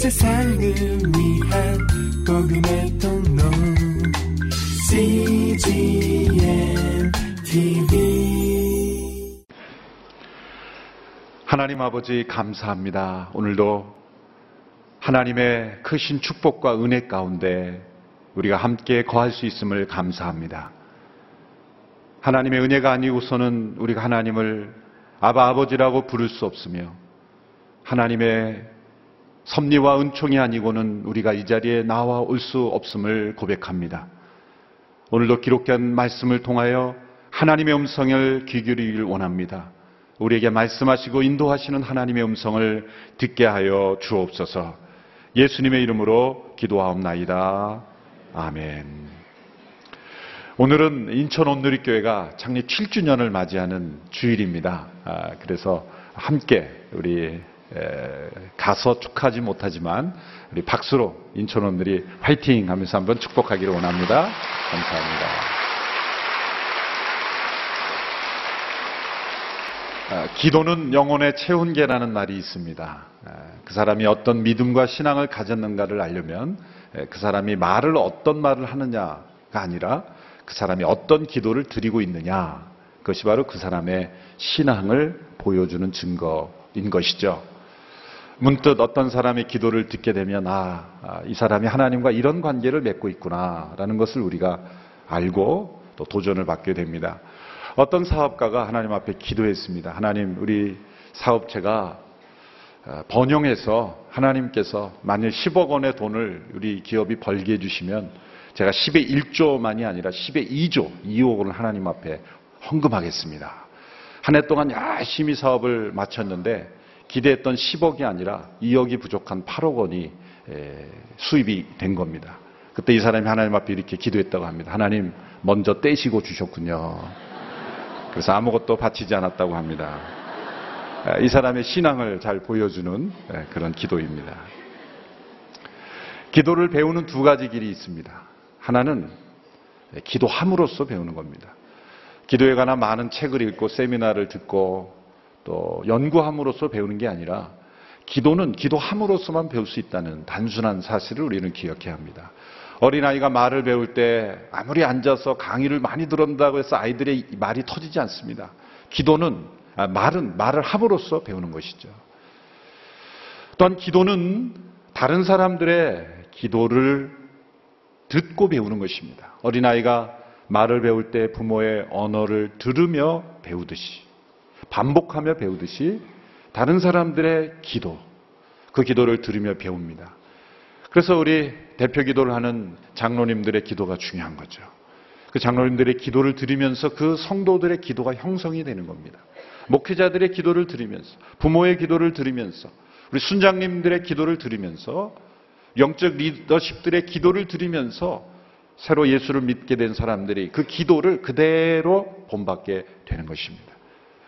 세상을 위한 복음의 통로 CGM TV 하나님 아버지 감사합니다. 오늘도 하나님의 크신 축복과 은혜 가운데 우리가 함께 거할 수 있음을 감사합니다. 하나님의 은혜가 아니고서는 우리가 하나님을 아바 아버지라고 부를 수 없으며 하나님의 섭리와 은총이 아니고는 우리가 이 자리에 나와 올 수 없음을 고백합니다. 오늘도 기록된 말씀을 통하여 하나님의 음성을 귀 기울이길 원합니다. 우리에게 말씀하시고 인도하시는 하나님의 음성을 듣게 하여 주옵소서. 예수님의 이름으로 기도하옵나이다. 아멘. 오늘은 인천 온누리교회가 창립 7주년을 맞이하는 주일입니다. 아, 그래서 함께 우리 가서 축하하지 못하지만 우리 박수로 인천 온누리 화이팅 하면서 한번 축복하기를 원합니다. 감사합니다. 아, 기도는 영혼의 체온계라는 말이 있습니다. 아, 그 사람이 어떤 믿음과 신앙을 가졌는가를 알려면 그 사람이 말을 어떤 말을 하느냐가 아니라 그 사람이 어떤 기도를 드리고 있느냐. 그것이 바로 그 사람의 신앙을 보여주는 증거인 것이죠. 문득 어떤 사람의 기도를 듣게 되면, 아, 아, 이 사람이 하나님과 이런 관계를 맺고 있구나. 라는 것을 우리가 알고 또 도전을 받게 됩니다. 어떤 사업가가 하나님 앞에 기도했습니다. 하나님, 우리 사업체가 어, 번영해서 하나님께서 만일 10억 원의 돈을 우리 기업이 벌게 해주시면 제가 10의 1조만이 아니라 10의 2조, 2억 원을 하나님 앞에 헌금하겠습니다. 한 해 동안 열심히 사업을 마쳤는데 기대했던 10억이 아니라 2억이 부족한 8억 원이 수입이 된 겁니다. 그때 이 사람이 하나님 앞에 이렇게 기도했다고 합니다. 하나님 먼저 떼시고 주셨군요. 그래서 아무것도 바치지 않았다고 합니다. 이 사람의 신앙을 잘 보여주는 그런 기도입니다. 기도를 배우는 두 가지 길이 있습니다. 하나는 기도함으로써 배우는 겁니다. 기도에 관한 많은 책을 읽고 세미나를 듣고 또 연구함으로써 배우는 게 아니라 기도는 기도함으로써만 배울 수 있다는 단순한 사실을 우리는 기억해야 합니다. 어린아이가 말을 배울 때 아무리 앉아서 강의를 많이 들었다고 해서 아이들의 말이 터지지 않습니다. 기도는, 아, 말은 말을 함으로써 배우는 것이죠. 또한 기도는 다른 사람들의 기도를 듣고 배우는 것입니다. 어린아이가 말을 배울 때 부모의 언어를 들으며 배우듯이, 반복하며 배우듯이 다른 사람들의 기도, 그 기도를 들으며 배웁니다. 그래서 우리 대표 기도를 하는 장로님들의 기도가 중요한 거죠. 그 장로님들의 기도를 들으면서 그 성도들의 기도가 형성이 되는 겁니다. 목회자들의 기도를 들으면서, 부모의 기도를 들으면서, 우리 순장님들의 기도를 들으면서 영적 리더십들의 기도를 드리면서 새로 예수를 믿게 된 사람들이 그 기도를 그대로 본받게 되는 것입니다.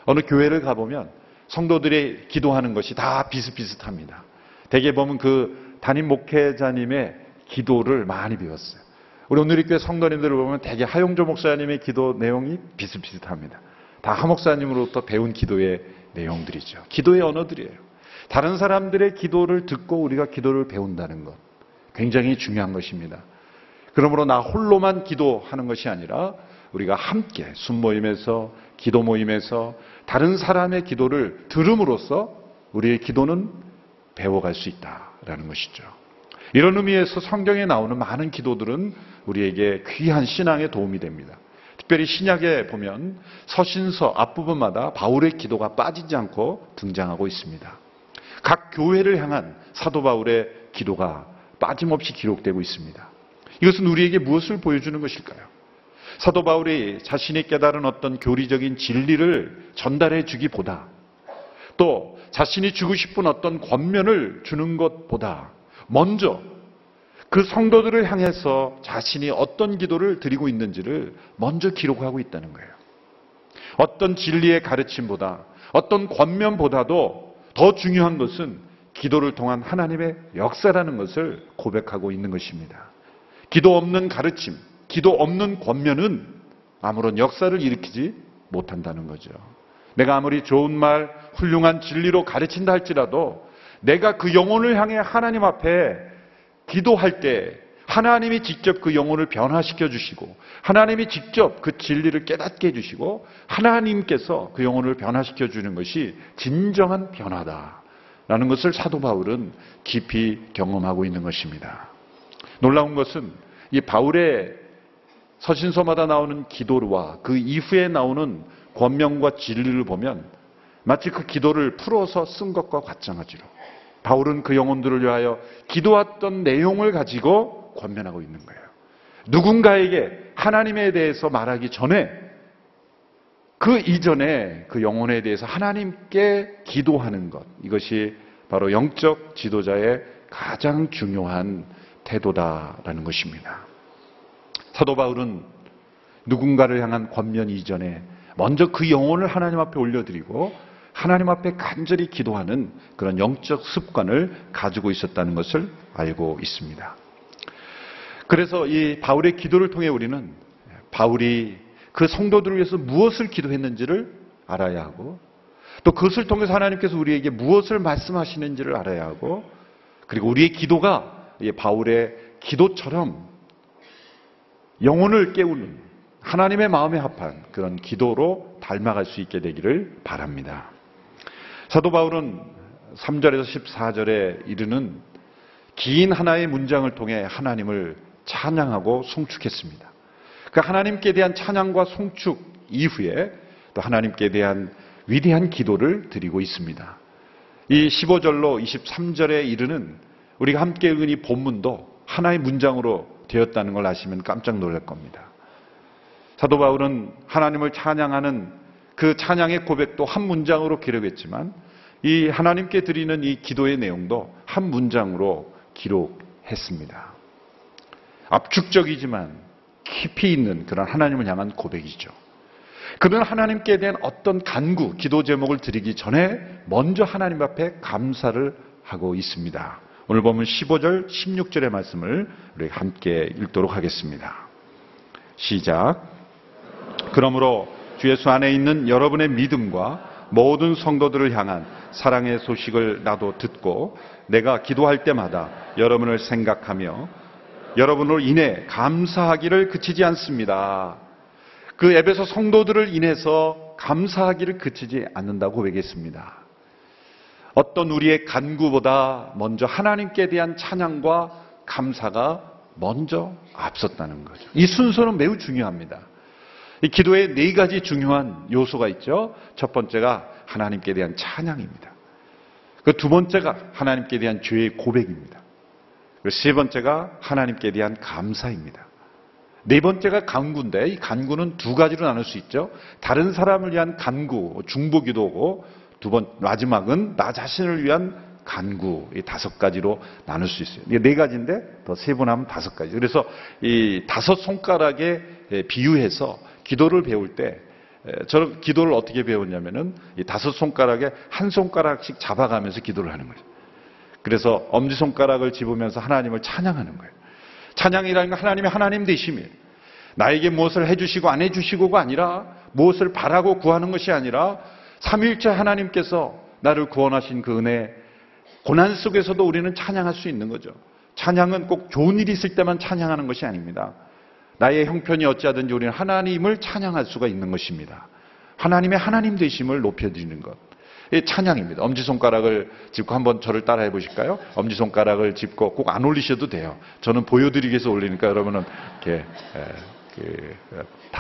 어느 교회를 가보면 성도들이 기도하는 것이 다 비슷비슷합니다. 대개 보면 그 담임 목회자님의 기도를 많이 배웠어요. 우리 오늘 교회 성도님들을 보면 대개 하용조 목사님의 기도 내용이 비슷비슷합니다. 다 하 목사님으로부터 배운 기도의 내용들이죠. 기도의 언어들이에요. 다른 사람들의 기도를 듣고 우리가 기도를 배운다는 것. 굉장히 중요한 것입니다. 그러므로 나 홀로만 기도하는 것이 아니라 우리가 함께 순모임에서 기도 모임에서 다른 사람의 기도를 들음으로써 우리의 기도는 배워갈 수 있다라는 것이죠. 이런 의미에서 성경에 나오는 많은 기도들은 우리에게 귀한 신앙에 도움이 됩니다. 특별히 신약에 보면 서신서 앞부분마다 바울의 기도가 빠지지 않고 등장하고 있습니다. 각 교회를 향한 사도 바울의 기도가 빠짐없이 기록되고 있습니다. 이것은 우리에게 무엇을 보여주는 것일까요? 사도 바울이 자신이 깨달은 어떤 교리적인 진리를 전달해 주기보다 또 자신이 주고 싶은 어떤 권면을 주는 것보다 먼저 그 성도들을 향해서 자신이 어떤 기도를 드리고 있는지를 먼저 기록하고 있다는 거예요. 어떤 진리의 가르침보다 어떤 권면보다도 더 중요한 것은 기도를 통한 하나님의 역사라는 것을 고백하고 있는 것입니다. 기도 없는 가르침, 기도 없는 권면은 아무런 역사를 일으키지 못한다는 거죠. 내가 아무리 좋은 말, 훌륭한 진리로 가르친다 할지라도 내가 그 영혼을 향해 하나님 앞에 기도할 때 하나님이 직접 그 영혼을 변화시켜 주시고 하나님이 직접 그 진리를 깨닫게 해 주시고 하나님께서 그 영혼을 변화시켜 주는 것이 진정한 변화다라는 것을 사도 바울은 깊이 경험하고 있는 것입니다. 놀라운 것은 이 바울의 서신서마다 나오는 기도와 그 이후에 나오는 권명과 진리를 보면 마치 그 기도를 풀어서 쓴 것과 같장하지로 바울은 그 영혼들을 위하여 기도했던 내용을 가지고 권면하고 있는 거예요. 누군가에게 하나님에 대해서 말하기 전에 그 이전에 그 영혼에 대해서 하나님께 기도하는 것 이것이 바로 영적 지도자의 가장 중요한 태도다라는 것입니다. 사도 바울은 누군가를 향한 권면 이전에 먼저 그 영혼을 하나님 앞에 올려드리고 하나님 앞에 간절히 기도하는 그런 영적 습관을 가지고 있었다는 것을 알고 있습니다. 그래서 이 바울의 기도를 통해 우리는 바울이 그 성도들을 위해서 무엇을 기도했는지를 알아야 하고 또 그것을 통해서 하나님께서 우리에게 무엇을 말씀하시는지를 알아야 하고 그리고 우리의 기도가 바울의 기도처럼 영혼을 깨우는 하나님의 마음에 합한 그런 기도로 닮아갈 수 있게 되기를 바랍니다. 사도 바울은 3절에서 14절에 이르는 긴 하나의 문장을 통해 하나님을 찬양하고 송축했습니다. 그 하나님께 대한 찬양과 송축 이후에 또 하나님께 대한 위대한 기도를 드리고 있습니다. 이 15절로 23절에 이르는 우리가 함께 읽은 이 본문도 하나의 문장으로 되었다는 걸 아시면 깜짝 놀랄 겁니다. 사도 바울은 하나님을 찬양하는 그 찬양의 고백도 한 문장으로 기록했지만 이 하나님께 드리는 이 기도의 내용도 한 문장으로 기록했습니다. 압축적이지만 깊이 있는 그런 하나님을 향한 고백이죠. 그는 하나님께 대한 어떤 간구, 기도 제목을 드리기 전에 먼저 하나님 앞에 감사를 하고 있습니다. 오늘 보면 15절, 16절의 말씀을 우리 함께 읽도록 하겠습니다. 시작. 그러므로 주 예수 안에 있는 여러분의 믿음과 모든 성도들을 향한 사랑의 소식을 나도 듣고 내가 기도할 때마다 여러분을 생각하며 여러분을 인해 감사하기를 그치지 않습니다. 그 앱에서 성도들을 인해서 감사하기를 그치지 않는다고 고백했습니다. 어떤 우리의 간구보다 먼저 하나님께 대한 찬양과 감사가 먼저 앞섰다는 거죠. 이 순서는 매우 중요합니다. 이 기도에 네 가지 중요한 요소가 있죠. 첫 번째가 하나님께 대한 찬양입니다. 그 두 번째가 하나님께 대한 죄의 고백입니다. 세 번째가 하나님께 대한 감사입니다. 네 번째가 간구인데 이 간구는 두 가지로 나눌 수 있죠. 다른 사람을 위한 간구, 중보 기도고 두 번 마지막은 나 자신을 위한 간구 이 다섯 가지로 나눌 수 있어요. 이게 네 가지인데 더 세분하면 다섯 가지. 그래서 이 다섯 손가락에 비유해서 기도를 배울 때 저는 기도를 어떻게 배웠냐면은 이 다섯 손가락에 한 손가락씩 잡아가면서 기도를 하는 거예요. 그래서 엄지 손가락을 집으면서 하나님을 찬양하는 거예요. 찬양이라는 건 하나님의 하나님 되심이에요. 나에게 무엇을 해주시고 안 해주시고가 아니라 무엇을 바라고 구하는 것이 아니라 삼일째 하나님께서 나를 구원하신 그 은혜 고난 속에서도 우리는 찬양할 수 있는 거죠. 찬양은 꼭 좋은 일이 있을 때만 찬양하는 것이 아닙니다. 나의 형편이 어찌하든지 우리는 하나님을 찬양할 수가 있는 것입니다. 하나님의 하나님 되심을 높여드리는 것. 찬양입니다. 엄지손가락을 짚고 한번 저를 따라해 보실까요? 엄지손가락을 짚고 꼭 안 올리셔도 돼요. 저는 보여드리기 위해서 올리니까 여러분은 이렇게 그,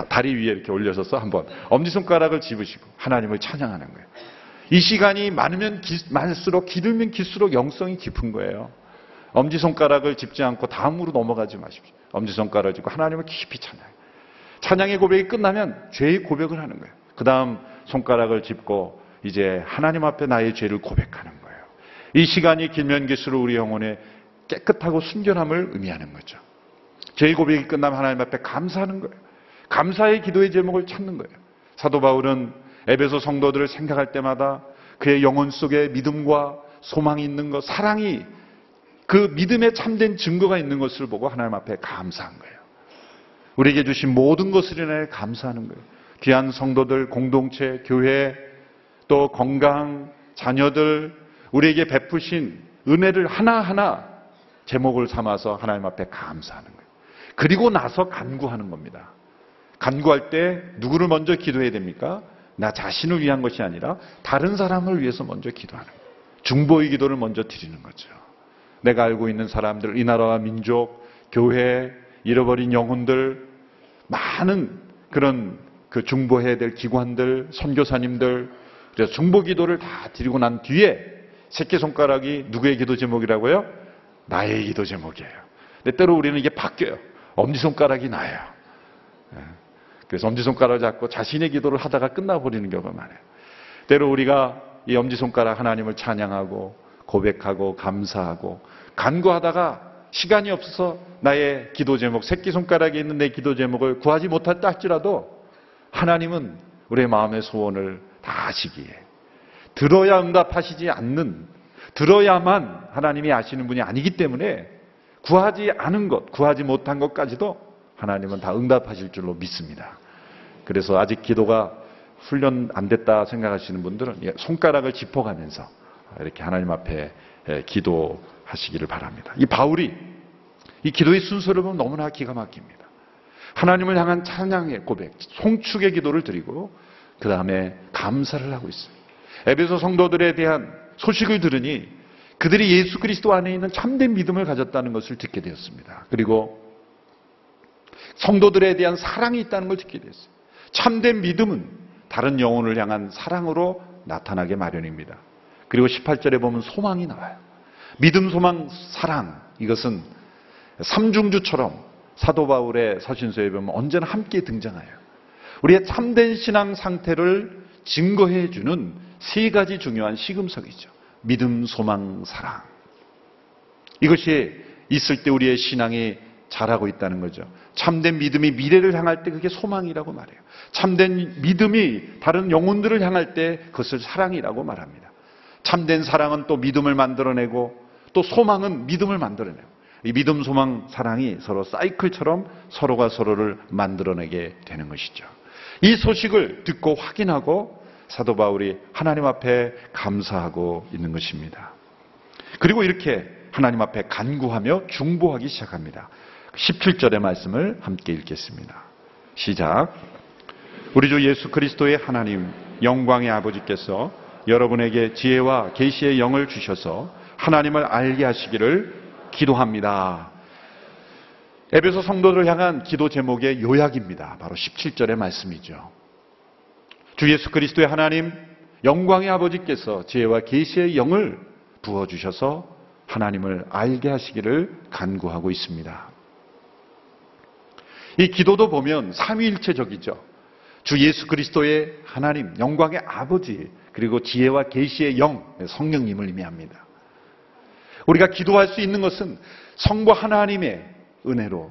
다리 위에 이렇게 올려서서 한번 엄지손가락을 집으시고 하나님을 찬양하는 거예요. 이 시간이 많으면 기, 많을수록 길으면 길수록 영성이 깊은 거예요. 엄지손가락을 짚지 않고 다음으로 넘어가지 마십시오. 엄지손가락을 짚고 하나님을 깊이 찬양. 찬양의 고백이 끝나면 죄의 고백을 하는 거예요. 그 다음 손가락을 짚고 이제 하나님 앞에 나의 죄를 고백하는 거예요. 이 시간이 길면 길수록 우리 영혼의 깨끗하고 순결함을 의미하는 거죠. 죄의 고백이 끝나면 하나님 앞에 감사하는 거예요. 감사의 기도의 제목을 찾는 거예요. 사도 바울은 에베소 성도들을 생각할 때마다 그의 영혼 속에 믿음과 소망이 있는 것, 사랑이 그 믿음에 참된 증거가 있는 것을 보고 하나님 앞에 감사한 거예요. 우리에게 주신 모든 것을 인해 감사하는 거예요. 귀한 성도들, 공동체, 교회, 또 건강, 자녀들, 우리에게 베푸신 은혜를 하나하나 제목을 삼아서 하나님 앞에 감사하는 거예요. 그리고 나서 간구하는 겁니다. 간구할 때 누구를 먼저 기도해야 됩니까? 나 자신을 위한 것이 아니라 다른 사람을 위해서 먼저 기도하는 거예요. 중보의 기도를 먼저 드리는 거죠. 내가 알고 있는 사람들, 이 나라와 민족, 교회, 잃어버린 영혼들, 많은 그런 그 중보해야 될 기관들, 선교사님들, 그래서 중보 기도를 다 드리고 난 뒤에 새끼손가락이 누구의 기도 제목이라고요? 나의 기도 제목이에요. 근데 때로 우리는 이게 바뀌어요. 엄지손가락이 나예요. 예. 그래서 엄지손가락을 잡고 자신의 기도를 하다가 끝나버리는 경우가 많아요. 때로 우리가 이 엄지손가락 하나님을 찬양하고 고백하고 감사하고 간구하다가 시간이 없어서 나의 기도 제목, 새끼손가락에 있는 내 기도 제목을 구하지 못했다 할지라도 하나님은 우리의 마음의 소원을 다 아시기에 들어야 응답하시지 않는 들어야만 하나님이 아시는 분이 아니기 때문에 구하지 않은 것, 구하지 못한 것까지도 하나님은 다 응답하실 줄로 믿습니다. 그래서 아직 기도가 훈련 안 됐다 생각하시는 분들은 예, 손가락을 짚어가면서 이렇게 하나님 앞에 예, 기도하시기를 바랍니다. 이 바울이 이 기도의 순서를 보면 너무나 기가 막힙니다. 하나님을 향한 찬양의 고백, 송축의 기도를 드리고 그 다음에 감사를 하고 있습니다. 에베소 성도들에 대한 소식을 들으니 그들이 예수 그리스도 안에 있는 참된 믿음을 가졌다는 것을 듣게 되었습니다. 그리고 성도들에 대한 사랑이 있다는 걸 듣게 되었어요. 참된 믿음은 다른 영혼을 향한 사랑으로 나타나게 마련입니다. 그리고 18절에 보면 소망이 나와요. 믿음, 소망, 사랑. 이것은 삼중주처럼 사도 바울의 서신서에 보면 언제나 함께 등장해요. 우리의 참된 신앙 상태를 증거해 주는 세 가지 중요한 시금석이죠. 믿음, 소망, 사랑. 이것이 있을 때 우리의 신앙이 자라고 있다는 거죠. 참된 믿음이 미래를 향할 때 그게 소망이라고 말해요. 참된 믿음이 다른 영혼들을 향할 때 그것을 사랑이라고 말합니다. 참된 사랑은 또 믿음을 만들어내고 또 소망은 믿음을 만들어내고 이 믿음, 소망, 사랑이 서로 사이클처럼 서로가 서로를 만들어내게 되는 것이죠. 이 소식을 듣고 확인하고 사도 바울이 하나님 앞에 감사하고 있는 것입니다. 그리고 이렇게 하나님 앞에 간구하며 중보하기 시작합니다. 17절의 말씀을 함께 읽겠습니다. 시작. 우리 주 예수 그리스도의 하나님 영광의 아버지께서 여러분에게 지혜와 계시의 영을 주셔서 하나님을 알게 하시기를 기도합니다. 에베소 성도를 향한 기도 제목의 요약입니다. 바로 17절의 말씀이죠. 주 예수 그리스도의 하나님 영광의 아버지께서 지혜와 계시의 영을 부어 주셔서 하나님을 알게 하시기를 간구하고 있습니다. 이 기도도 보면 삼위일체적이죠. 주 예수 그리스도의 하나님, 영광의 아버지, 그리고 지혜와 계시의 영, 성령님을 의미합니다. 우리가 기도할 수 있는 것은 성부 하나님의 은혜로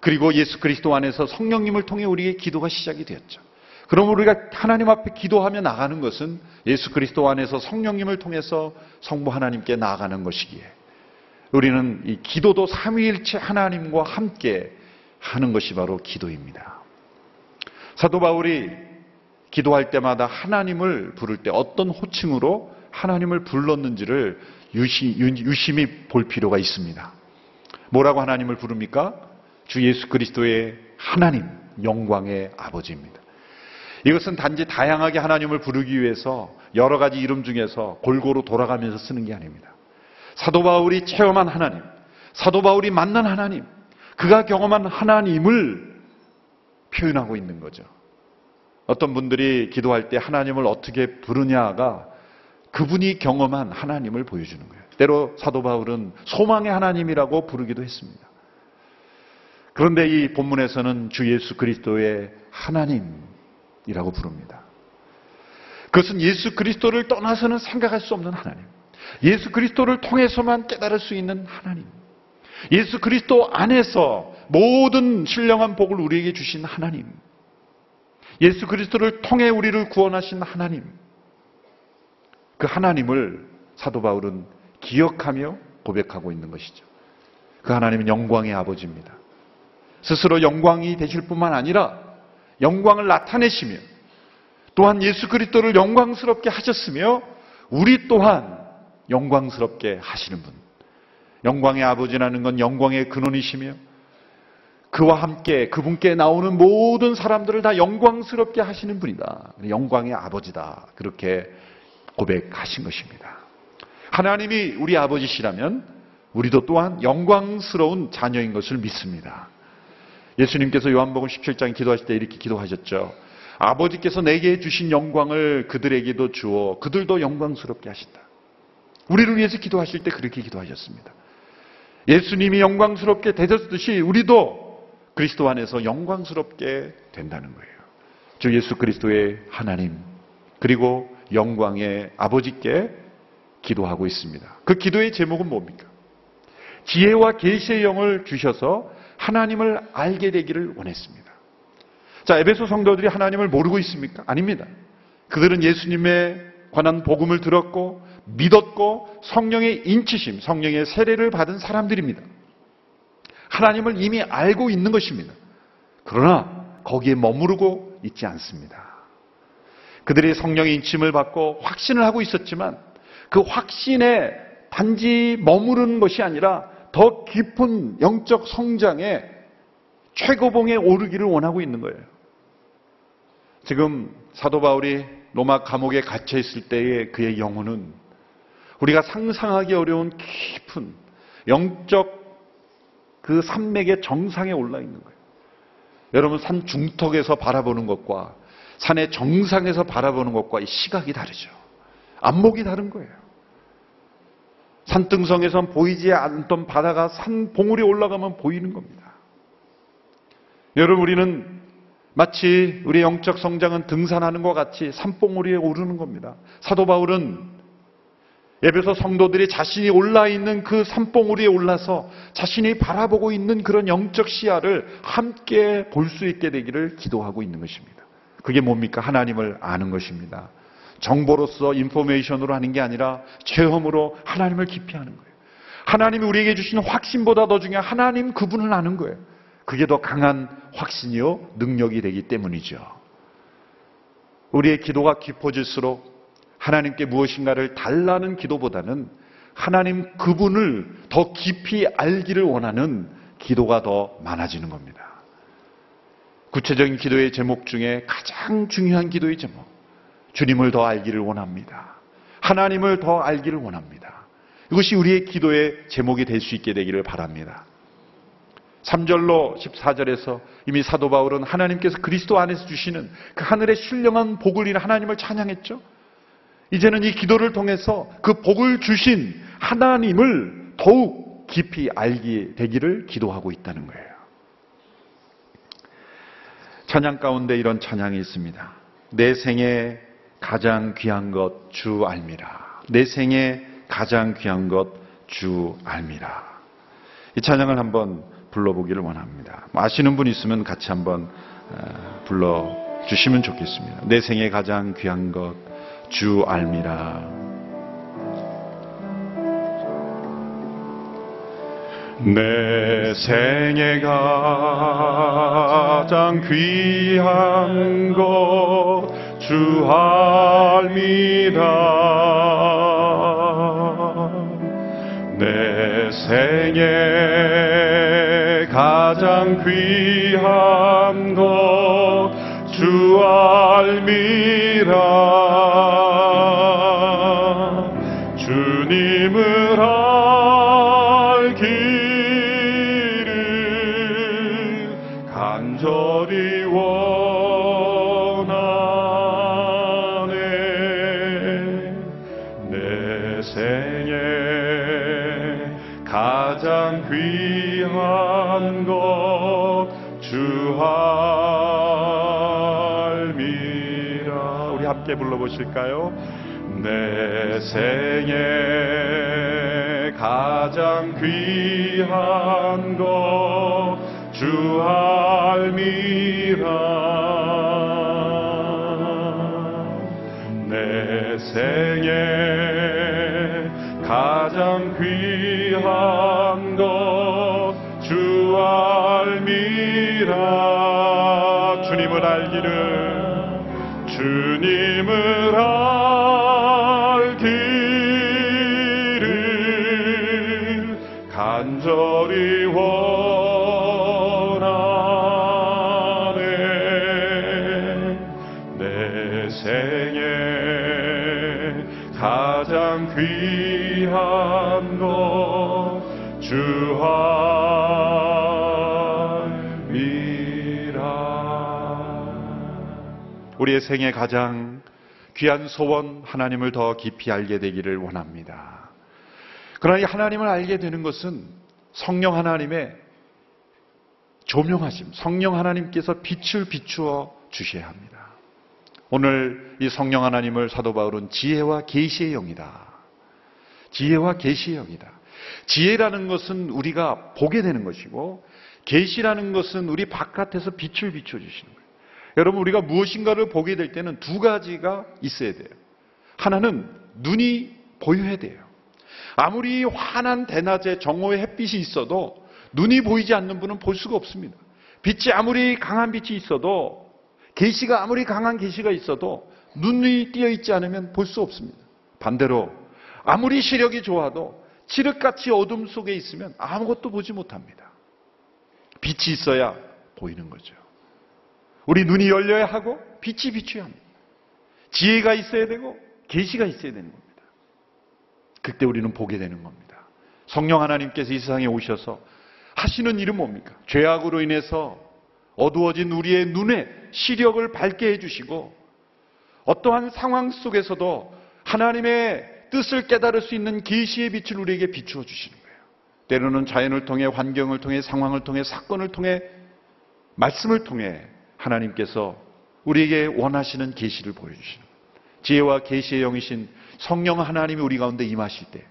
그리고 예수 그리스도 안에서 성령님을 통해 우리의 기도가 시작이 되었죠. 그럼 우리가 하나님 앞에 기도하며 나가는 것은 예수 그리스도 안에서 성령님을 통해서 성부 하나님께 나아가는 것이기에 우리는 이 기도도 삼위일체 하나님과 함께 하는 것이 바로 기도입니다. 사도 바울이 기도할 때마다 하나님을 부를 때 어떤 호칭으로 하나님을 불렀는지를 유심 히 볼 필요가 있습니다. 뭐라고 하나님을 부릅니까? 주 예수 그리스도의 하나님, 영광의 아버지입니다. 이것은 단지 다양하게 하나님을 부르기 위해서 여러 가지 이름 중에서 골고루 돌아가면서 쓰는 게 아닙니다. 사도 바울이 체험한 하나님, 사도 바울이 만난 하나님, 그가 경험한 하나님을 표현하고 있는 거죠. 어떤 분들이 기도할 때 하나님을 어떻게 부르냐가 그분이 경험한 하나님을 보여주는 거예요. 때로 사도 바울은 소망의 하나님이라고 부르기도 했습니다. 그런데 이 본문에서는 주 예수 그리스도의 하나님 이라고 부릅니다. 그것은 예수 그리스도를 떠나서는 생각할 수 없는 하나님. 예수 그리스도를 통해서만 깨달을 수 있는 하나님. 예수 그리스도 안에서 모든 신령한 복을 우리에게 주신 하나님. 예수 그리스도를 통해 우리를 구원하신 하나님. 그 하나님을 사도 바울은 기억하며 고백하고 있는 것이죠. 그 하나님은 영광의 아버지입니다. 스스로 영광이 되실 뿐만 아니라 영광을 나타내시며 또한 예수 그리스도를 영광스럽게 하셨으며 우리 또한 영광스럽게 하시는 분. 영광의 아버지라는 건 영광의 근원이시며 그와 함께 그분께 나오는 모든 사람들을 다 영광스럽게 하시는 분이다. 영광의 아버지다. 그렇게 고백하신 것입니다. 하나님이 우리 아버지시라면 우리도 또한 영광스러운 자녀인 것을 믿습니다. 예수님께서 요한복음 17장 기도하실 때 이렇게 기도하셨죠. 아버지께서 내게 주신 영광을 그들에게도 주어 그들도 영광스럽게 하신다. 우리를 위해서 기도하실 때 그렇게 기도하셨습니다. 예수님이 영광스럽게 되셨듯이 우리도 그리스도 안에서 영광스럽게 된다는 거예요. 주 예수 그리스도의 하나님 그리고 영광의 아버지께 기도하고 있습니다. 그 기도의 제목은 뭡니까? 지혜와 계시의 영을 주셔서 하나님을 알게 되기를 원했습니다. 자, 에베소 성도들이 하나님을 모르고 있습니까? 아닙니다. 그들은 예수님의 관한 복음을 들었고 믿었고 성령의 인치심, 성령의 세례를 받은 사람들입니다. 하나님을 이미 알고 있는 것입니다. 그러나 거기에 머무르고 있지 않습니다. 그들이 성령의 인침을 받고 확신을 하고 있었지만 그 확신에 단지 머무르는 것이 아니라 더 깊은 영적 성장에 최고봉에 오르기를 원하고 있는 거예요. 지금 사도 바울이 로마 감옥에 갇혀 있을 때의 그의 영혼은 우리가 상상하기 어려운 깊은 영적 그 산맥의 정상에 올라 있는 거예요. 여러분 산 중턱에서 바라보는 것과 산의 정상에서 바라보는 것과 시각이 다르죠. 안목이 다른 거예요. 산등성에선 보이지 않던 바다가 산 봉우리 올라가면 보이는 겁니다. 여러분 우리는 마치 우리 영적 성장은 등산하는 것 같이 산봉우리에 오르는 겁니다. 사도 바울은 예배소 성도들이 자신이 올라 있는 그 산봉우리에 올라서 자신이 바라보고 있는 그런 영적 시야를 함께 볼 수 있게 되기를 기도하고 있는 것입니다. 그게 뭡니까? 하나님을 아는 것입니다. 정보로서 인포메이션으로 하는 게 아니라 체험으로 하나님을 깊이 하는 거예요. 하나님이 우리에게 주신 확신보다 더 중요한 하나님 그분을 아는 거예요. 그게 더 강한 확신이요 능력이 되기 때문이죠. 우리의 기도가 깊어질수록 하나님께 무엇인가를 달라는 기도보다는 하나님 그분을 더 깊이 알기를 원하는 기도가 더 많아지는 겁니다. 구체적인 기도의 제목 중에 가장 중요한 기도의 제목. 주님을 더 알기를 원합니다. 하나님을 더 알기를 원합니다. 이것이 우리의 기도의 제목이 될 수 있게 되기를 바랍니다. 3절로 14절에서 이미 사도 바울은 하나님께서 그리스도 안에서 주시는 그 하늘의 신령한 복을 인해 하나님을 찬양했죠. 이제는 이 기도를 통해서 그 복을 주신 하나님을 더욱 깊이 알게 되기를 기도하고 있다는 거예요. 찬양 가운데 이런 찬양이 있습니다. 내 생에 가장 귀한 것 주 알미라. 내 생에 가장 귀한 것 주 알미라. 이 찬양을 한번 불러보기를 원합니다. 뭐 아시는 분 있으면 같이 한번 어, 불러주시면 좋겠습니다. 내 생에 가장 귀한 것 주 알미라. 내 생에 가장 귀한 것 주 알미라 내 생에 가장 귀한 것 주 알미라 불러보실까요? 내 생에 가장 귀한 것 주 알미라 내 생에 우리의 생에 가장 귀한 소원 하나님을 더 깊이 알게 되기를 원합니다. 그러나 이 하나님을 알게 되는 것은 성령 하나님의 조명하심, 성령 하나님께서 빛을 비추어 주셔야 합니다. 오늘 이 성령 하나님을 사도 바울은 지혜와 계시의 영이다. 지혜와 계시의 영이다. 지혜라는 것은 우리가 보게 되는 것이고 계시라는 것은 우리 바깥에서 빛을 비춰 주시는 거예요. 여러분 우리가 무엇인가를 보게 될 때는 두 가지가 있어야 돼요. 하나는 눈이 보여야 돼요. 아무리 환한 대낮에 정오의 햇빛이 있어도 눈이 보이지 않는 분은 볼 수가 없습니다. 빛이 아무리 강한 빛이 있어도 계시가 아무리 강한 계시가 있어도 눈이 띄어 있지 않으면 볼 수 없습니다. 반대로 아무리 시력이 좋아도 칠흑같이 어둠 속에 있으면 아무것도 보지 못합니다. 빛이 있어야 보이는 거죠. 우리 눈이 열려야 하고 빛이 비춰야 합니다. 지혜가 있어야 되고 계시가 있어야 되는 겁니다. 그때 우리는 보게 되는 겁니다. 성령 하나님께서 이 세상에 오셔서 하시는 일은 뭡니까? 죄악으로 인해서 어두워진 우리의 눈에 시력을 밝게 해주시고 어떠한 상황 속에서도 하나님의 뜻을 깨달을 수 있는 계시의 빛을 우리에게 비추어 주시는 거예요. 때로는 자연을 통해 환경을 통해 상황을 통해 사건을 통해 말씀을 통해 하나님께서 우리에게 원하시는 계시를 보여주시는. 지혜와 계시의 영이신 성령 하나님이 우리 가운데 임하실 때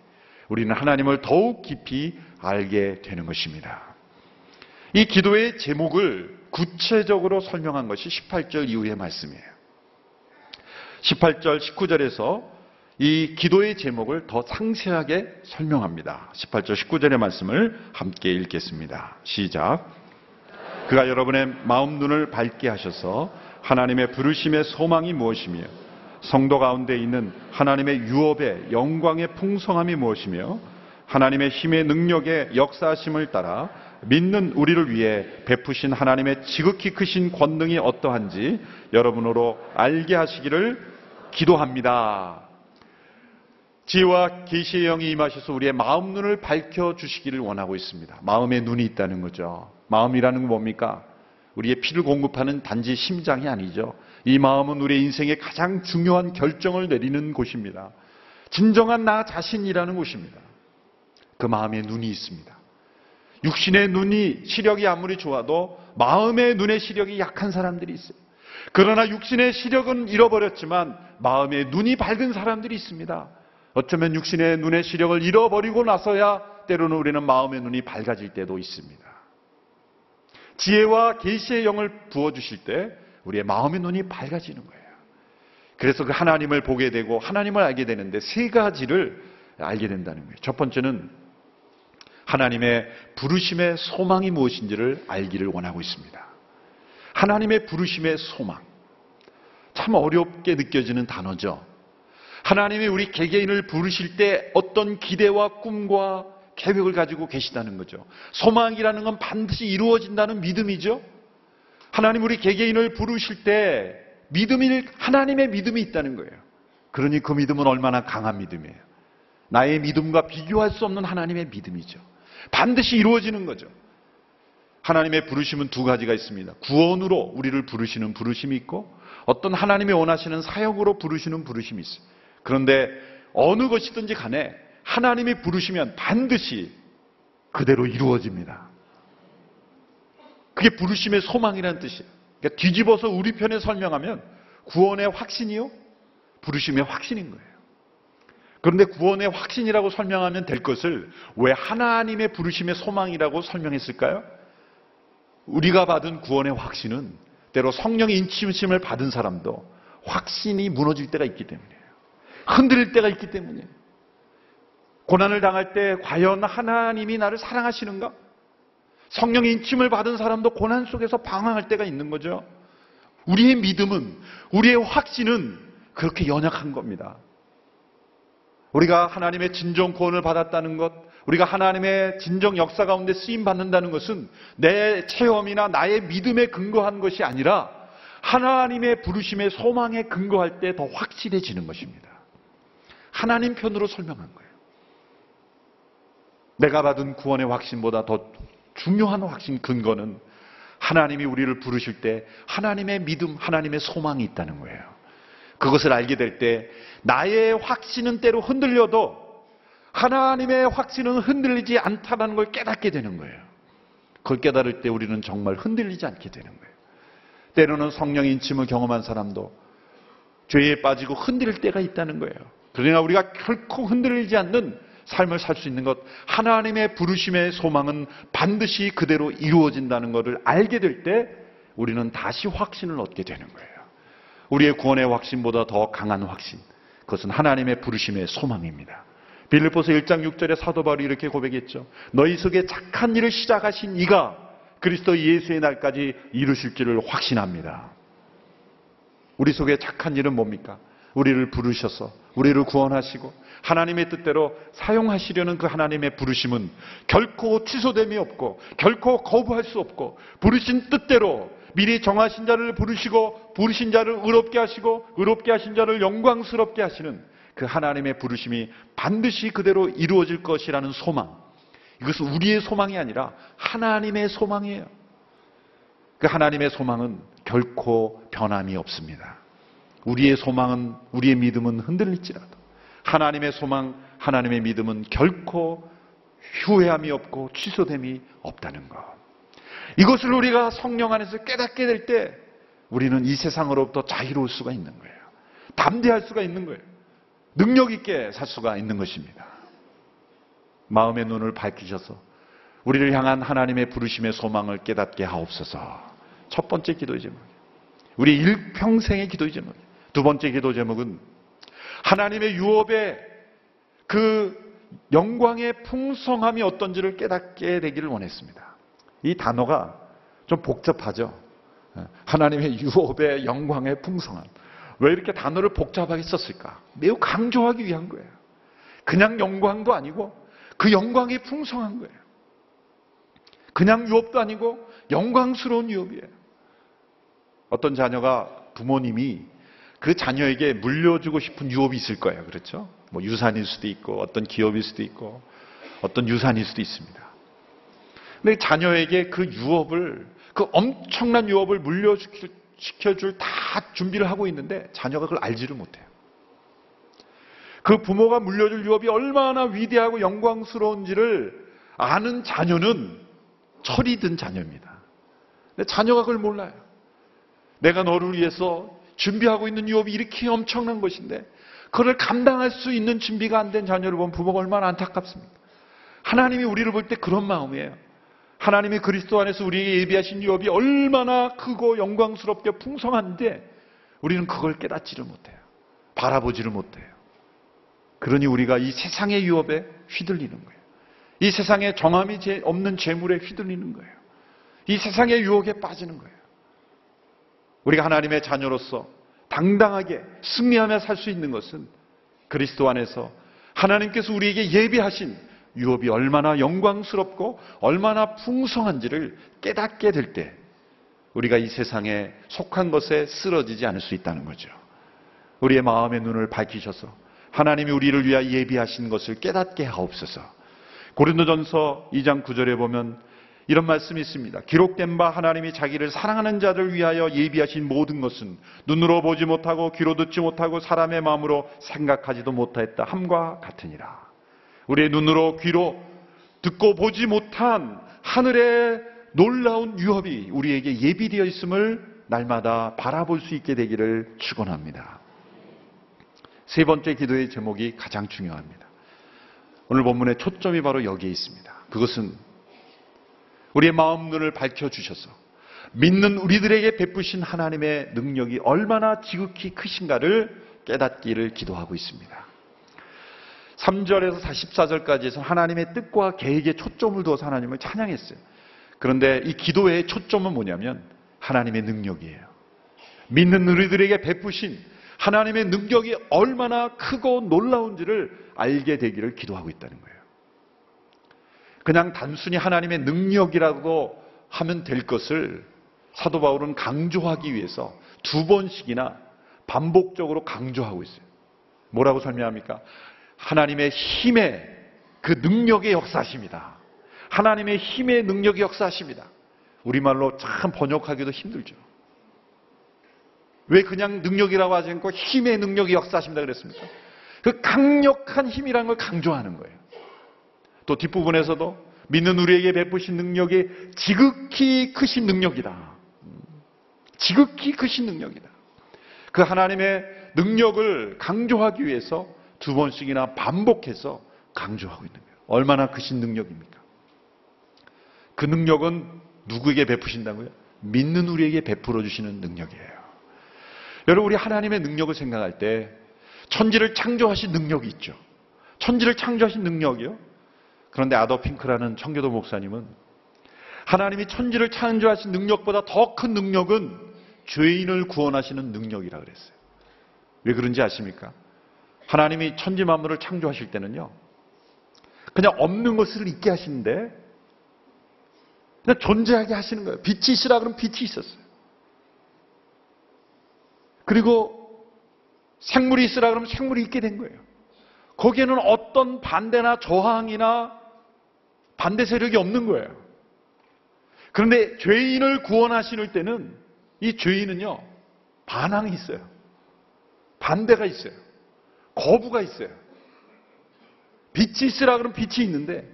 우리는 하나님을 더욱 깊이 알게 되는 것입니다. 이 기도의 제목을 구체적으로 설명한 것이 18절 이후의 말씀이에요. 18절, 19절에서 이 기도의 제목을 더 상세하게 설명합니다. 18절, 19절의 말씀을 함께 읽겠습니다. 시작. 그가 여러분의 마음 눈을 밝게 하셔서 하나님의 부르심의 소망이 무엇이며 성도 가운데 있는 하나님의 유업의 영광의 풍성함이 무엇이며 하나님의 힘의 능력의 역사심을 따라 믿는 우리를 위해 베푸신 하나님의 지극히 크신 권능이 어떠한지 여러분으로 알게 하시기를 기도합니다. 지혜와 계시의 영이 임하셔서 우리의 마음 눈을 밝혀 주시기를 원하고 있습니다. 마음에 눈이 있다는 거죠. 마음이라는 건 뭡니까? 우리의 피를 공급하는 단지 심장이 아니죠. 이 마음은 우리의 인생의 가장 중요한 결정을 내리는 곳입니다. 진정한 나 자신이라는 곳입니다. 그 마음에 눈이 있습니다. 육신의 눈이 시력이 아무리 좋아도 마음의 눈의 시력이 약한 사람들이 있어요. 그러나 육신의 시력은 잃어버렸지만 마음의 눈이 밝은 사람들이 있습니다. 어쩌면 육신의 눈의 시력을 잃어버리고 나서야 때로는 우리는 마음의 눈이 밝아질 때도 있습니다. 지혜와 계시의 영을 부어 주실 때 우리의 마음의 눈이 밝아지는 거예요. 그래서 그 하나님을 보게 되고 하나님을 알게 되는데 세 가지를 알게 된다는 거예요. 첫 번째는 하나님의 부르심의 소망이 무엇인지를 알기를 원하고 있습니다. 하나님의 부르심의 소망. 참 어렵게 느껴지는 단어죠. 하나님이 우리 개개인을 부르실 때 어떤 기대와 꿈과 계획을 가지고 계시다는 거죠. 소망이라는 건 반드시 이루어진다는 믿음이죠. 하나님 우리 개개인을 부르실 때 믿음이 하나님의 믿음이 있다는 거예요. 그러니 그 믿음은 얼마나 강한 믿음이에요. 나의 믿음과 비교할 수 없는 하나님의 믿음이죠. 반드시 이루어지는 거죠. 하나님의 부르심은 두 가지가 있습니다. 구원으로 우리를 부르시는 부르심이 있고 어떤 하나님이 원하시는 사역으로 부르시는 부르심이 있어요. 그런데 어느 것이든지 간에 하나님이 부르시면 반드시 그대로 이루어집니다. 그게 부르심의 소망이라는 뜻이에요. 그러니까 뒤집어서 우리 편에 설명하면 구원의 확신이요? 부르심의 확신인 거예요. 그런데 구원의 확신이라고 설명하면 될 것을 왜 하나님의 부르심의 소망이라고 설명했을까요? 우리가 받은 구원의 확신은 때로 성령의 인치심을 받은 사람도 확신이 무너질 때가 있기 때문이에요. 흔들릴 때가 있기 때문이에요. 고난을 당할 때 과연 하나님이 나를 사랑하시는가? 성령의 인침을 받은 사람도 고난 속에서 방황할 때가 있는 거죠. 우리의 믿음은, 우리의 확신은 그렇게 연약한 겁니다. 우리가 하나님의 진정 구원을 받았다는 것, 우리가 하나님의 진정 역사 가운데 쓰임 받는다는 것은 내 체험이나 나의 믿음에 근거한 것이 아니라 하나님의 부르심의 소망에 근거할 때 더 확실해지는 것입니다. 하나님 편으로 설명한 거예요. 내가 받은 구원의 확신보다 더 중요한 확신 근거는 하나님이 우리를 부르실 때 하나님의 믿음, 하나님의 소망이 있다는 거예요. 그것을 알게 될 때 나의 확신은 때로 흔들려도 하나님의 확신은 흔들리지 않다는 걸 깨닫게 되는 거예요. 그걸 깨달을 때 우리는 정말 흔들리지 않게 되는 거예요. 때로는 성령 인침을 경험한 사람도 죄에 빠지고 흔들릴 때가 있다는 거예요. 그러나 우리가 결코 흔들리지 않는 삶을 살 수 있는 것, 하나님의 부르심의 소망은 반드시 그대로 이루어진다는 것을 알게 될 때 우리는 다시 확신을 얻게 되는 거예요. 우리의 구원의 확신보다 더 강한 확신. 그것은 하나님의 부르심의 소망입니다. 빌립보서 1장 6절에 사도 바울이 이렇게 고백했죠. 너희 속에 착한 일을 시작하신 이가 그리스도 예수의 날까지 이루실 줄을 확신합니다. 우리 속에 착한 일은 뭡니까? 우리를 부르셔서 우리를 구원하시고 하나님의 뜻대로 사용하시려는 그 하나님의 부르심은 결코 취소됨이 없고 결코 거부할 수 없고 부르신 뜻대로 미리 정하신 자를 부르시고 부르신 자를 의롭게 하시고 의롭게 하신 자를 영광스럽게 하시는 그 하나님의 부르심이 반드시 그대로 이루어질 것이라는 소망. 이것은 우리의 소망이 아니라 하나님의 소망이에요. 그 하나님의 소망은 결코 변함이 없습니다. 우리의 소망은, 우리의 믿음은 흔들릴지라도 하나님의 소망, 하나님의 믿음은 결코 후회함이 없고 취소됨이 없다는 것. 이것을 우리가 성령 안에서 깨닫게 될 때 우리는 이 세상으로부터 자유로울 수가 있는 거예요. 담대할 수가 있는 거예요. 능력 있게 살 수가 있는 것입니다. 마음의 눈을 밝히셔서 우리를 향한 하나님의 부르심의 소망을 깨닫게 하옵소서. 첫 번째 기도의 제목. 우리 일평생의 기도의 제목. 두 번째 기도 제목은 하나님의 유업의 그 영광의 풍성함이 어떤지를 깨닫게 되기를 원했습니다. 이 단어가 좀 복잡하죠. 하나님의 유업의 영광의 풍성함. 왜 이렇게 단어를 복잡하게 썼을까? 매우 강조하기 위한 거예요. 그냥 영광도 아니고 그 영광이 풍성한 거예요. 그냥 유업도 아니고 영광스러운 유업이에요. 어떤 자녀가 부모님이 그 자녀에게 물려주고 싶은 유업이 있을 거예요. 그렇죠? 뭐 유산일 수도 있고 어떤 기업일 수도 있고 어떤 유산일 수도 있습니다. 근데 자녀에게 그 유업을 그 엄청난 유업을 물려시켜줄 다 준비를 하고 있는데 자녀가 그걸 알지를 못해요. 그 부모가 물려줄 유업이 얼마나 위대하고 영광스러운지를 아는 자녀는 철이 든 자녀입니다. 근데 자녀가 그걸 몰라요. 내가 너를 위해서 준비하고 있는 유업이 이렇게 엄청난 것인데 그걸 감당할 수 있는 준비가 안 된 자녀를 보면 부모가 얼마나 안타깝습니까? 하나님이 우리를 볼 때 그런 마음이에요. 하나님이 그리스도 안에서 우리에게 예비하신 유업이 얼마나 크고 영광스럽게 풍성한데 우리는 그걸 깨닫지를 못해요. 바라보지를 못해요. 그러니 우리가 이 세상의 유업에 휘둘리는 거예요. 이 세상에 정함이 없는 재물에 휘둘리는 거예요. 이 세상의 유혹에 빠지는 거예요. 우리가 하나님의 자녀로서 당당하게 승리하며 살 수 있는 것은 그리스도 안에서 하나님께서 우리에게 예비하신 유업이 얼마나 영광스럽고 얼마나 풍성한지를 깨닫게 될 때 우리가 이 세상에 속한 것에 쓰러지지 않을 수 있다는 거죠. 우리의 마음의 눈을 밝히셔서 하나님이 우리를 위하여 예비하신 것을 깨닫게 하옵소서. 고린도전서 2장 9절에 보면 이런 말씀이 있습니다. 기록된 바 하나님이 자기를 사랑하는 자를 위하여 예비하신 모든 것은 눈으로 보지 못하고 귀로 듣지 못하고 사람의 마음으로 생각하지도 못하였다 함과 같으니라. 우리의 눈으로 귀로 듣고 보지 못한 하늘의 놀라운 유업이 우리에게 예비되어 있음을 날마다 바라볼 수 있게 되기를 축원합니다. 세 번째 기도의 제목이 가장 중요합니다. 오늘 본문의 초점이 바로 여기에 있습니다. 그것은 우리의 마음 눈을 밝혀 주셔서 믿는 우리들에게 베푸신 하나님의 능력이 얼마나 지극히 크신가를 깨닫기를 기도하고 있습니다. 3절에서 44절까지에서 하나님의 뜻과 계획에 초점을 두어서 하나님을 찬양했어요. 그런데 이 기도의 초점은 뭐냐면 하나님의 능력이에요. 믿는 우리들에게 베푸신 하나님의 능력이 얼마나 크고 놀라운지를 알게 되기를 기도하고 있다는 거예요. 그냥 단순히 하나님의 능력이라고 하면 될 것을 사도 바울은 강조하기 위해서 두 번씩이나 반복적으로 강조하고 있어요. 뭐라고 설명합니까? 하나님의 힘의 그 능력의 역사십니다. 하나님의 힘의 능력의 역사십니다. 우리말로 참 번역하기도 힘들죠. 왜 그냥 능력이라고 하지 않고 힘의 능력의 역사십니다 그랬습니까? 그 강력한 힘이라는 걸 강조하는 거예요. 또 뒷부분에서도 믿는 우리에게 베푸신 능력이 지극히 크신 능력이다. 지극히 크신 능력이다. 그 하나님의 능력을 강조하기 위해서 두 번씩이나 반복해서 강조하고 있는 거예요. 얼마나 크신 능력입니까? 그 능력은 누구에게 베푸신다고요? 믿는 우리에게 베풀어 주시는 능력이에요. 여러분, 우리 하나님의 능력을 생각할 때 천지를 창조하신 능력이 있죠. 천지를 창조하신 능력이요. 그런데 아더 핑크라는 청교도 목사님은 하나님이 천지를 창조하신 능력보다 더 큰 능력은 죄인을 구원하시는 능력이라 그랬어요. 왜 그런지 아십니까? 하나님이 천지 만물을 창조하실 때는요. 그냥 없는 것을 있게 하시는데 그냥 존재하게 하시는 거예요. 빛이 있으라 그러면 빛이 있었어요. 그리고 생물이 있으라 그러면 생물이 있게 된 거예요. 거기에는 어떤 반대나 저항이나 반대 세력이 없는 거예요. 그런데 죄인을 구원하시는 때는 이 죄인은요, 반항이 있어요. 반대가 있어요. 거부가 있어요. 빛이 있으라 그러면 빛이 있는데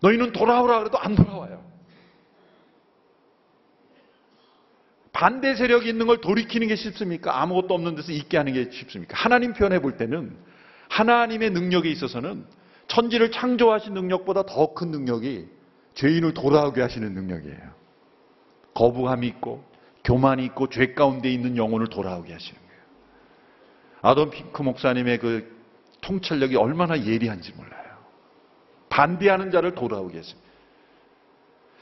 너희는 돌아오라 그래도 안 돌아와요. 반대 세력이 있는 걸 돌이키는 게 쉽습니까? 아무것도 없는 데서 있게 하는 게 쉽습니까? 하나님 표현해 볼 때는 하나님의 능력에 있어서는 천지를 창조하신 능력보다 더 큰 능력이 죄인을 돌아오게 하시는 능력이에요. 거부감이 있고 교만이 있고 죄 가운데 있는 영혼을 돌아오게 하시는 거예요. 아돈 핑크 목사님의 그 통찰력이 얼마나 예리한지 몰라요. 반대하는 자를 돌아오게 했습니다.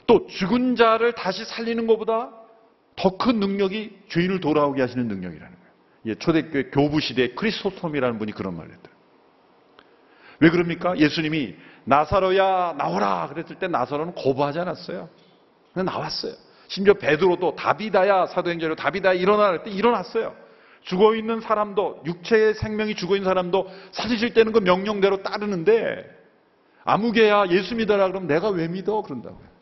또 죽은 자를 다시 살리는 것보다 더 큰 능력이 죄인을 돌아오게 하시는 능력이라는 거예요. 예, 초대교회 교부 시대 크리스토톰이라는 분이 그런 말을 했더라고요. 왜 그럽니까? 예수님이 나사로야 나오라 그랬을 때 나사로는 거부하지 않았어요. 그냥 나왔어요. 심지어 베드로도 다비다야 사도행전으로 다비다야 일어나라 할때 일어났어요. 죽어 있는 사람도 육체의 생명이 죽어 있는 사람도 살리실 때는 그 명령대로 따르는데 아무개야 예수 믿어라 그러면 내가 왜 믿어 그런다고요.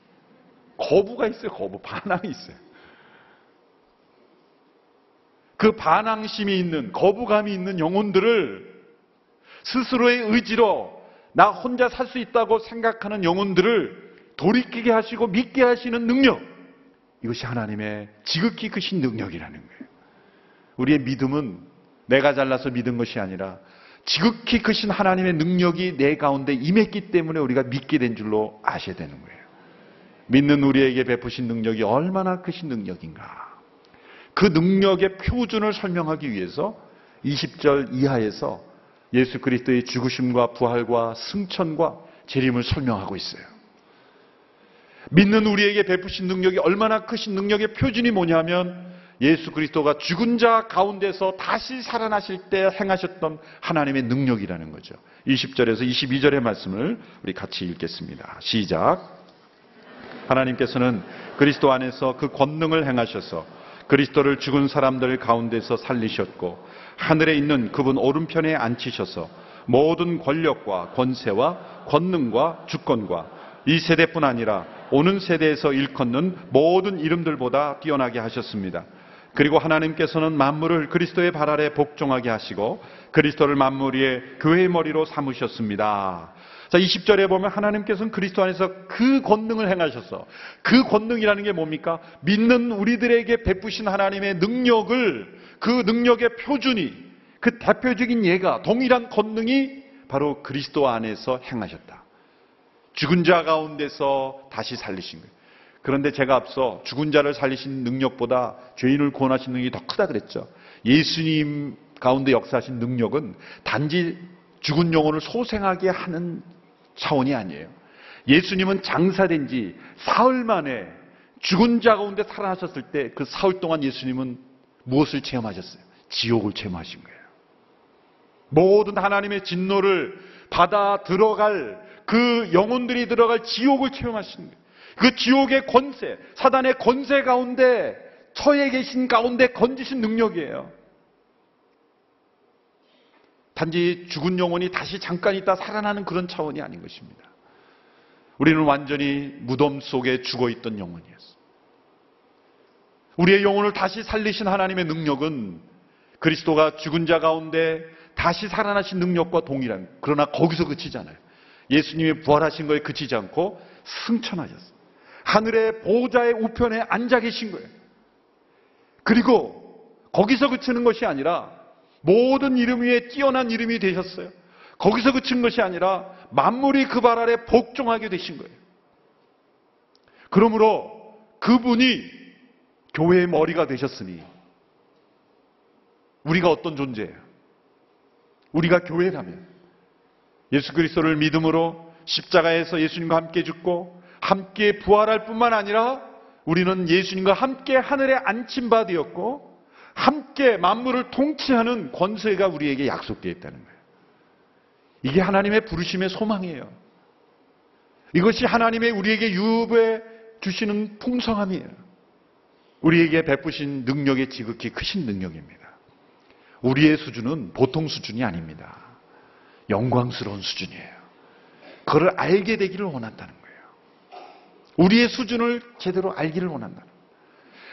거부가 있어요. 거부 반항이 있어요. 그 반항심이 있는 거부감이 있는 영혼들을 스스로의 의지로 나 혼자 살 수 있다고 생각하는 영혼들을 돌이키게 하시고 믿게 하시는 능력. 이것이 하나님의 지극히 크신 능력이라는 거예요. 우리의 믿음은 내가 잘나서 믿은 것이 아니라 지극히 크신 하나님의 능력이 내 가운데 임했기 때문에 우리가 믿게 된 줄로 아셔야 되는 거예요. 믿는 우리에게 베푸신 능력이 얼마나 크신 능력인가. 그 능력의 표준을 설명하기 위해서 20절 이하에서 예수 그리스도의 죽으심과 부활과 승천과 재림을 설명하고 있어요. 믿는 우리에게 베푸신 능력이 얼마나 크신 능력의 표준이 뭐냐면 예수 그리스도가 죽은 자 가운데서 다시 살아나실 때 행하셨던 하나님의 능력이라는 거죠. 20절에서 22절의 말씀을 우리 같이 읽겠습니다. 시작. 하나님께서는 그리스도 안에서 그 권능을 행하셔서 그리스도를 죽은 사람들 가운데서 살리셨고 하늘에 있는 그분 오른편에 앉히셔서 모든 권력과 권세와 권능과 주권과 이 세대뿐 아니라 오는 세대에서 일컫는 모든 이름들보다 뛰어나게 하셨습니다. 그리고 하나님께서는 만물을 그리스도의 발 아래 복종하게 하시고 그리스도를 만물 위에 교회의 머리로 삼으셨습니다. 자, 20절에 보면 하나님께서는 그리스도 안에서 그 권능을 행하셔서 그 권능이라는 게 뭡니까? 믿는 우리들에게 베푸신 하나님의 능력을 그 능력의 표준이 그 대표적인 예가 동일한 권능이 바로 그리스도 안에서 행하셨다. 죽은 자 가운데서 다시 살리신 거예요. 그런데 제가 앞서 죽은 자를 살리신 능력보다 죄인을 구원하신 능력이 더 크다 그랬죠. 예수님 가운데 역사하신 능력은 단지 죽은 영혼을 소생하게 하는 차원이 아니에요. 예수님은 장사된 지 사흘 만에 죽은 자 가운데 살아나셨을 때 그 사흘 동안 예수님은 무엇을 체험하셨어요? 지옥을 체험하신 거예요. 모든 하나님의 진노를 받아 들어갈 그 영혼들이 들어갈 지옥을 체험하신 거예요. 그 지옥의 권세, 사단의 권세 가운데 처해 계신 가운데 건지신 능력이에요. 단지 죽은 영혼이 다시 잠깐 있다 살아나는 그런 차원이 아닌 것입니다. 우리는 완전히 무덤 속에 죽어 있던 영혼이었어. 우리의 영혼을 다시 살리신 하나님의 능력은 그리스도가 죽은 자 가운데 다시 살아나신 능력과 동일한 그러나 거기서 그치잖아요. 예수님이 부활하신 거에 그치지 않고 승천하셨어요. 하늘의 보호자의 우편에 앉아 계신 거예요. 그리고 거기서 그치는 것이 아니라 모든 이름 위에 뛰어난 이름이 되셨어요. 거기서 그친 것이 아니라 만물이 그 발 아래 복종하게 되신 거예요. 그러므로 그분이 교회의 머리가 되셨으니 우리가 어떤 존재예요? 우리가 교회라면 예수 그리스도를 믿음으로 십자가에서 예수님과 함께 죽고 함께 부활할 뿐만 아니라 우리는 예수님과 함께 하늘에 앉힌 바 되었고 함께 만물을 통치하는 권세가 우리에게 약속되어 있다는 거예요. 이게 하나님의 부르심의 소망이에요. 이것이 하나님의 우리에게 유업해 주시는 풍성함이에요. 우리에게 베푸신 능력의 지극히 크신 능력입니다. 우리의 수준은 보통 수준이 아닙니다. 영광스러운 수준이에요. 그걸 알게 되기를 원한다는 거예요. 우리의 수준을 제대로 알기를 원한다는 거예요.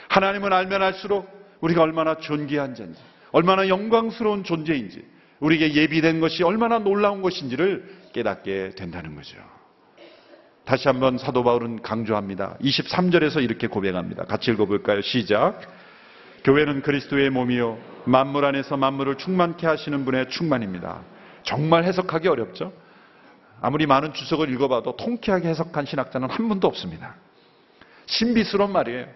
하나님은 알면 알수록 우리가 얼마나 존귀한 자인지, 얼마나 영광스러운 존재인지, 우리에게 예비된 것이 얼마나 놀라운 것인지를 깨닫게 된다는 거죠. 다시 한번 사도 바울은 강조합니다. 23절에서 이렇게 고백합니다. 같이 읽어볼까요? 시작. 교회는 그리스도의 몸이요. 만물 안에서 만물을 충만케 하시는 분의 충만입니다. 정말 해석하기 어렵죠? 아무리 많은 주석을 읽어봐도 통쾌하게 해석한 신학자는 한 분도 없습니다. 신비스러운 말이에요.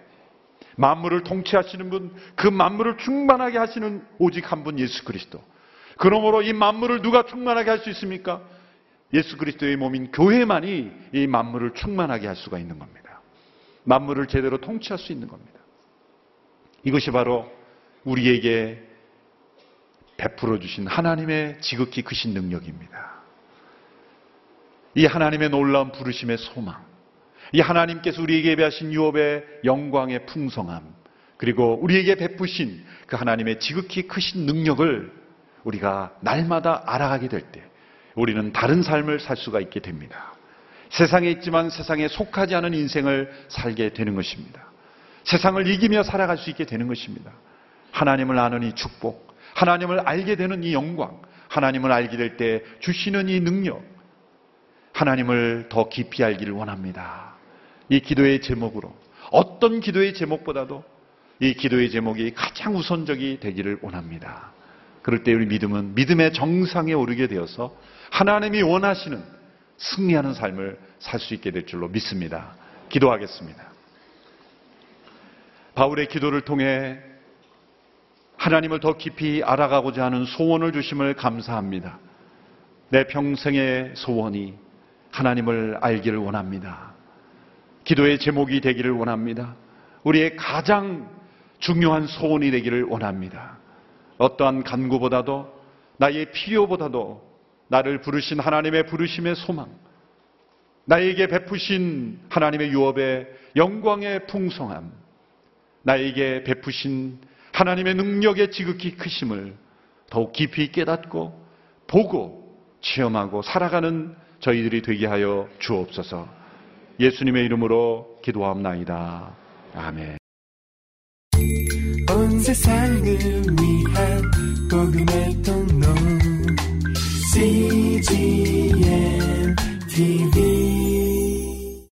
만물을 통치하시는 분, 그 만물을 충만하게 하시는 오직 한 분 예수 그리스도. 그러므로 이 만물을 누가 충만하게 할 수 있습니까? 예수 그리스도의 몸인 교회만이 이 만물을 충만하게 할 수가 있는 겁니다. 만물을 제대로 통치할 수 있는 겁니다. 이것이 바로 우리에게 베풀어 주신 하나님의 지극히 크신 능력입니다. 이 하나님의 놀라운 부르심의 소망. 이 하나님께서 우리에게 예배하신 유업의 영광의 풍성함, 그리고 우리에게 베푸신 그 하나님의 지극히 크신 능력을 우리가 날마다 알아가게 될 때, 우리는 다른 삶을 살 수가 있게 됩니다. 세상에 있지만 세상에 속하지 않은 인생을 살게 되는 것입니다. 세상을 이기며 살아갈 수 있게 되는 것입니다. 하나님을 아는 이 축복, 하나님을 알게 되는 이 영광, 하나님을 알게 될 때 주시는 이 능력, 하나님을 더 깊이 알기를 원합니다. 이 기도의 제목으로 어떤 기도의 제목보다도 이 기도의 제목이 가장 우선적이 되기를 원합니다. 그럴 때 우리 믿음은 믿음의 정상에 오르게 되어서 하나님이 원하시는 승리하는 삶을 살 수 있게 될 줄로 믿습니다. 기도하겠습니다. 바울의 기도를 통해 하나님을 더 깊이 알아가고자 하는 소원을 주심을 감사합니다. 내 평생의 소원이 하나님을 알기를 원합니다. 기도의 제목이 되기를 원합니다. 우리의 가장 중요한 소원이 되기를 원합니다. 어떠한 간구보다도 나의 필요보다도 나를 부르신 하나님의 부르심의 소망, 나에게 베푸신 하나님의 유업의 영광의 풍성함, 나에게 베푸신 하나님의 능력의 지극히 크심을 더욱 깊이 깨닫고 보고 체험하고 살아가는 저희들이 되게 하여 주옵소서. 예수님의 이름으로 기도합나이다. 아멘. 복음의 통로 CGM TV